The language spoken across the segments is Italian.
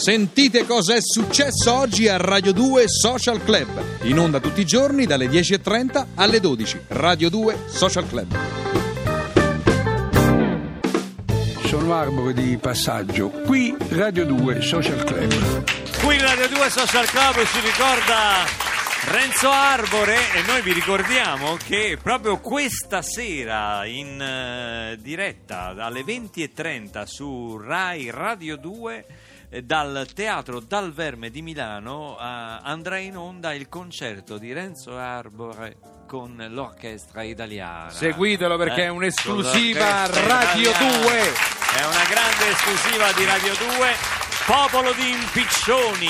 Sentite cosa è successo oggi a Radio 2 Social Club. In onda tutti i giorni dalle 10.30 alle 12. Radio 2 Social Club. Sono Arbore di passaggio, qui Radio 2 Social Club. Qui Radio 2 Social Club ci ricorda Renzo Arbore e noi vi ricordiamo che proprio questa sera in eh, diretta alle 20.30 su Rai Radio 2 eh, dal Teatro Dal Verme di Milano eh, andrà in onda il concerto di Renzo Arbore con l'orchestra italiana. Seguitelo perché Eh, è un'esclusiva Radio italiana. 2. È una grande esclusiva di Radio 2. Popolo di impiccioni.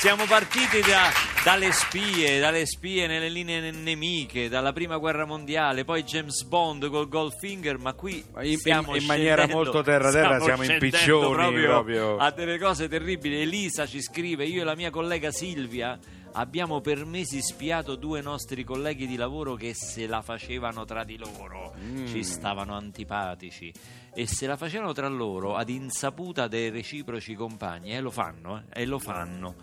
Siamo partiti da- dalle spie, dalle spie nelle linee nemiche, dalla prima guerra mondiale, poi James Bond col Goldfinger, ma qui in- stiamo in- in maniera molto terra-terra siamo scendendo impiccioni proprio, proprio. a delle cose terribili. Elisa ci scrive, io e la mia collega Silvia abbiamo per mesi spiato due nostri colleghi di lavoro che se la facevano tra di loro, Mm. ci stavano antipatici e se la facevano tra loro ad insaputa dei reciproci compagni e lo fanno, eh, e lo fanno.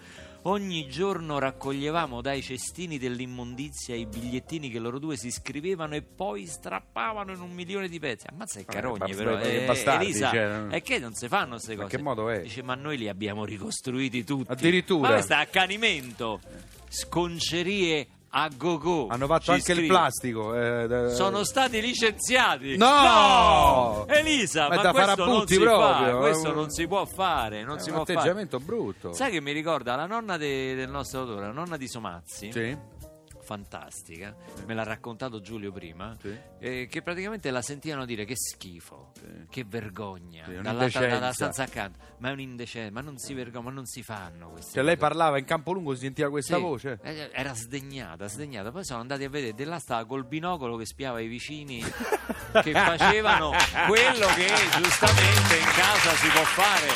Ogni giorno raccoglievamo dai cestini dell'immondizia i bigliettini che loro due si scrivevano e poi strappavano in un milione di pezzi. Ammazza i carogne, basta- però. che Eh, bastardi, Elisa, cioè, non- è che non si fanno queste Ma cose. che modo è? Dice, ma noi li abbiamo ricostruiti tutti. Addirittura? Ma questo è accanimento. Sconcerie a go-go. Hanno fatto anche il scrive. plastico. eh, Sono stati licenziati. No! Elisa, Ma ma, questo non si proprio, fa. Questo eh. non si può fare. Non È si un può fare. atteggiamento brutto. Sai che mi ricorda la nonna de- del nostro autore, la nonna di Somazzi? Sì. Fantastica, me l'ha raccontato Giulio prima, Sì. eh, che praticamente la sentivano dire che schifo, che vergogna, Sì, un'indecenza. dalla stanza accanto, ma è un'indecenza, ma non si vergogna, ma non si fanno queste Cioè, lei cose. parlava in campo lungo, si sentiva questa Sì, voce. eh, Era sdegnata, sdegnata. Poi sono andati a vedere, di là stava col binocolo che spiava i vicini che facevano quello che giustamente in casa si può fare,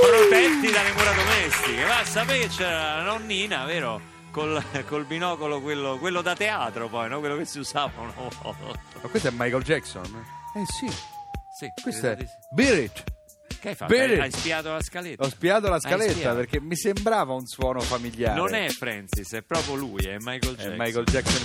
protetti dalle mura domestiche. Ma sapete, c'era la nonnina, vero? Col, col binocolo, quello, quello da teatro, poi, no? quello che si usava una volta. Ma questo è Michael Jackson? Eh sì. Sì, Questo è di. Beat It. Che hai fatto? Beat Hai, hai spiato la scaletta? Ho spiato la scaletta spiato. perché mi sembrava un suono familiare. Non è Francis, è proprio lui, è Michael È Jackson. Michael Jackson in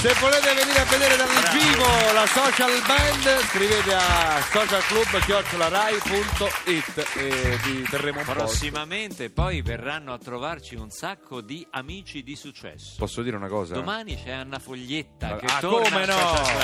Se volete venire a vedere dal vivo la social band, scrivete a socialclub.rai.it e vi terremo un po'. Prossimamente poi verranno a trovarci un sacco di amici di successo. Posso dire una cosa? Domani c'è Anna Foglietta che ah, torna come no?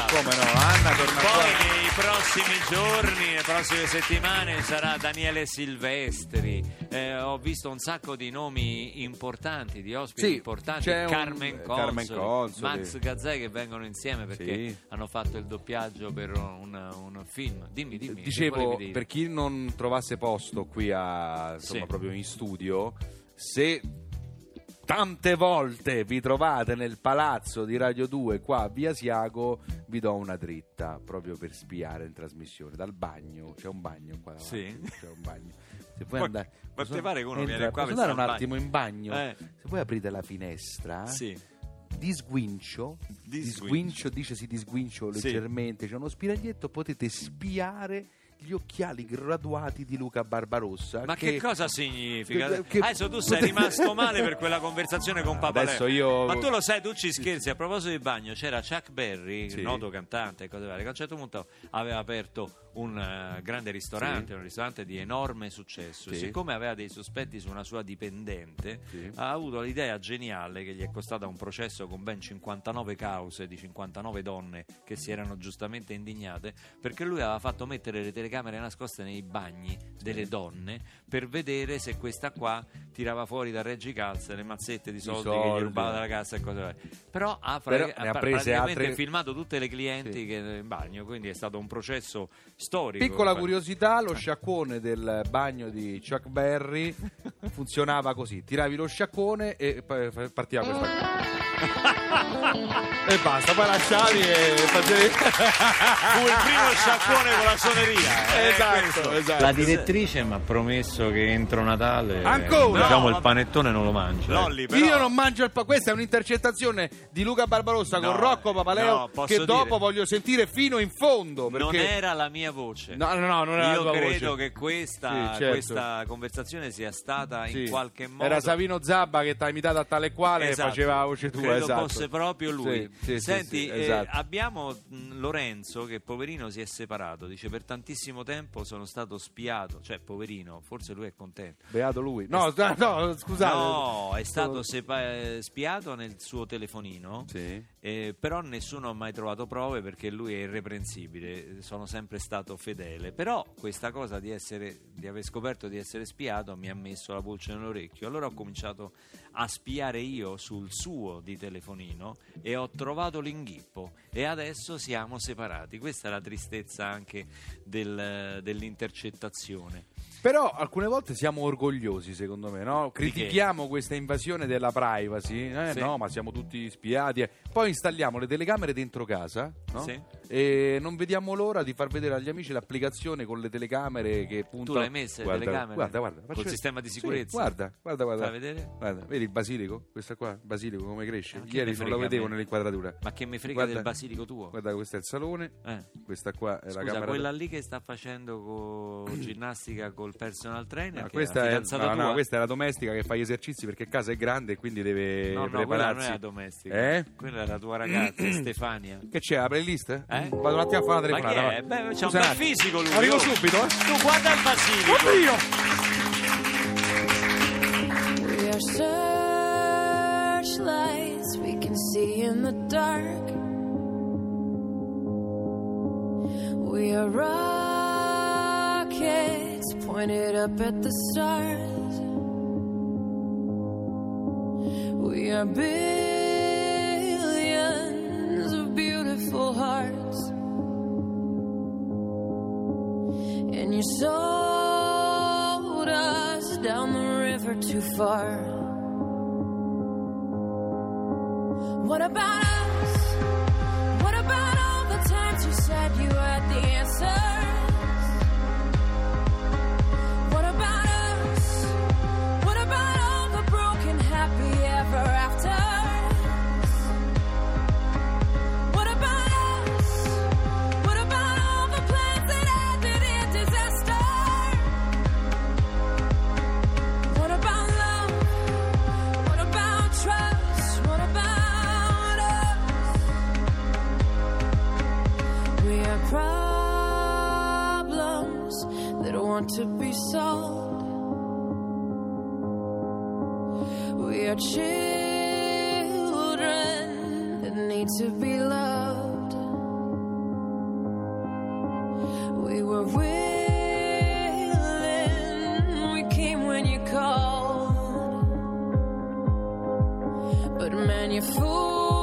Come no? Anna torna Poi nei prossimi giorni, le prossime settimane sarà Daniele Silvestri. Eh, ho visto un sacco di nomi importanti, di ospiti Sì, importanti. c'è un- Carmen Consoli, Carmen Consoli. Max Gazzè che vengono insieme perché Sì. hanno fatto il doppiaggio per un, un film. Dimmi, dimmi. che Dicevo, dire? per chi non trovasse posto qui a, insomma, Sì. proprio in studio, se tante volte vi trovate nel palazzo di Radio 2 qua a Via Siago, vi do una dritta proprio per spiare in trasmissione. Dal bagno, c'è un bagno qua davanti, Sì. c'è un bagno. Se vuoi Ma- andare, ma ti pare che uno entra- viene qua posso andare un al attimo in bagno? Eh. Se voi aprite la finestra, Sì. di sguincio, Di di sguincio. sguincio, dicesi di sguincio Sì. leggermente, c'è uno spiraglietto, potete spiare gli occhiali graduati di Luca Barbarossa. Ma che, cosa significa? che- che- Adesso tu sei rimasto male per quella conversazione con Papa Adesso io- Ma tu lo sai, tu ci scherzi. A proposito di bagno, c'era Chuck Berry, Sì. noto cantante e cose varie, che a un certo punto aveva aperto un eh, grande ristorante, un ristorante di enorme successo. Sì. Siccome aveva dei sospetti su una sua dipendente, Sì. ha avuto l'idea geniale che gli è costata un processo con ben 59 cause di 59 donne che si erano giustamente indignate perché lui aveva fatto mettere le telecamere nascoste nei bagni delle donne per vedere se questa qua tirava fuori da reggicalze le mazzette di soldi, che soldi. gli rubava dalla cassa e cose varie. Però ha, Però pra- ne ha prese praticamente altre- filmato tutte le clienti Sì. che in bagno, quindi è stato un processo storico. Piccola curiosità, lo sciacquone del bagno di Chuck Berry funzionava così: tiravi lo sciacquone e fa- partiva questa e basta, poi lasciavi e facevi. Fu il primo sciacquone con la suoneria. eh, esatto, esatto. La direttrice mi ha promesso che entro Natale Ancora? diciamo No, il panettone non lo mangio. ecco. Lolli, però- Io non mangio il pa- questa è un'intercettazione di Luca Barbarossa No, con Rocco Papaleo no, che dopo dire- voglio sentire fino in fondo Non perché era la mia voce. No, no, no, non era la Io tua credo voce. che questa, Sì, certo. questa conversazione sia stata Sì. in qualche modo. Era Savino Zabba che ti ha imitato a tale quale Esatto. e faceva la voce tua, Credo esatto. fosse proprio lui. Sì, sì, sì, Senti, sì, eh, esatto. abbiamo mh, Lorenzo che poverino si è separato. Dice per tantissimo tempo sono stato spiato. Cioè, poverino, forse lui è contento. Beato lui. No, sta- no, scusate. No, è stato sepa- eh, spiato nel suo telefonino. Eh, però nessuno ha mai trovato prove perché lui è irreprensibile, sono sempre stato fedele. Però questa cosa di, essere, di aver scoperto di essere spiato mi ha messo la pulce nell'orecchio. Allora ho cominciato a spiare io sul suo di telefonino e ho trovato l'inghippo e adesso siamo separati. Questa è la tristezza anche del- dell'intercettazione. Però alcune volte siamo orgogliosi, secondo me, no? Critichiamo questa invasione della privacy, eh, Sì. no, ma siamo tutti spiati. Poi installiamo le telecamere dentro casa, no? Sì. E non vediamo l'ora di far vedere agli amici l'applicazione con le telecamere che puntano. Tu l'hai messe le Guarda, telecamere? Guarda, guarda. Col vedere. sistema di Sì, sicurezza? guarda, guarda, guarda. Fai vedere? Guarda, vedi il basilico? Questa qua, basilico come cresce? Che Ieri non lo vedevo nell'inquadratura. Ma che mi frega Guarda. del basilico tuo? Guarda, questo è il salone, Eh. questa qua è la Scusa, camera. quella lì che sta facendo co- ginnastica col personal trainer, No, questa, è la no, no, questa è la domestica che fa gli esercizi perché casa è grande e quindi deve No, no, quella non prepararsi. è la domestica. Eh? Quella è la tua ragazza, Stefania. Che c'è, la playlist? Eh? Vado un attimo a fare una Ma telefonata. che è? Beh, c'ha un bel fisico lui. Arrivo oh. subito, eh. Tu guarda il basilico. Oddio! We are searchlights we can see in the dark. We are rockets pointed up at the stars. We are of beautiful hearts. And you sold us down the river too far. What about us? What about all the times you said you had the answer? our problems that want to be solved. We are children that need to be loved. We were willing, we came when you called. But man, you fool.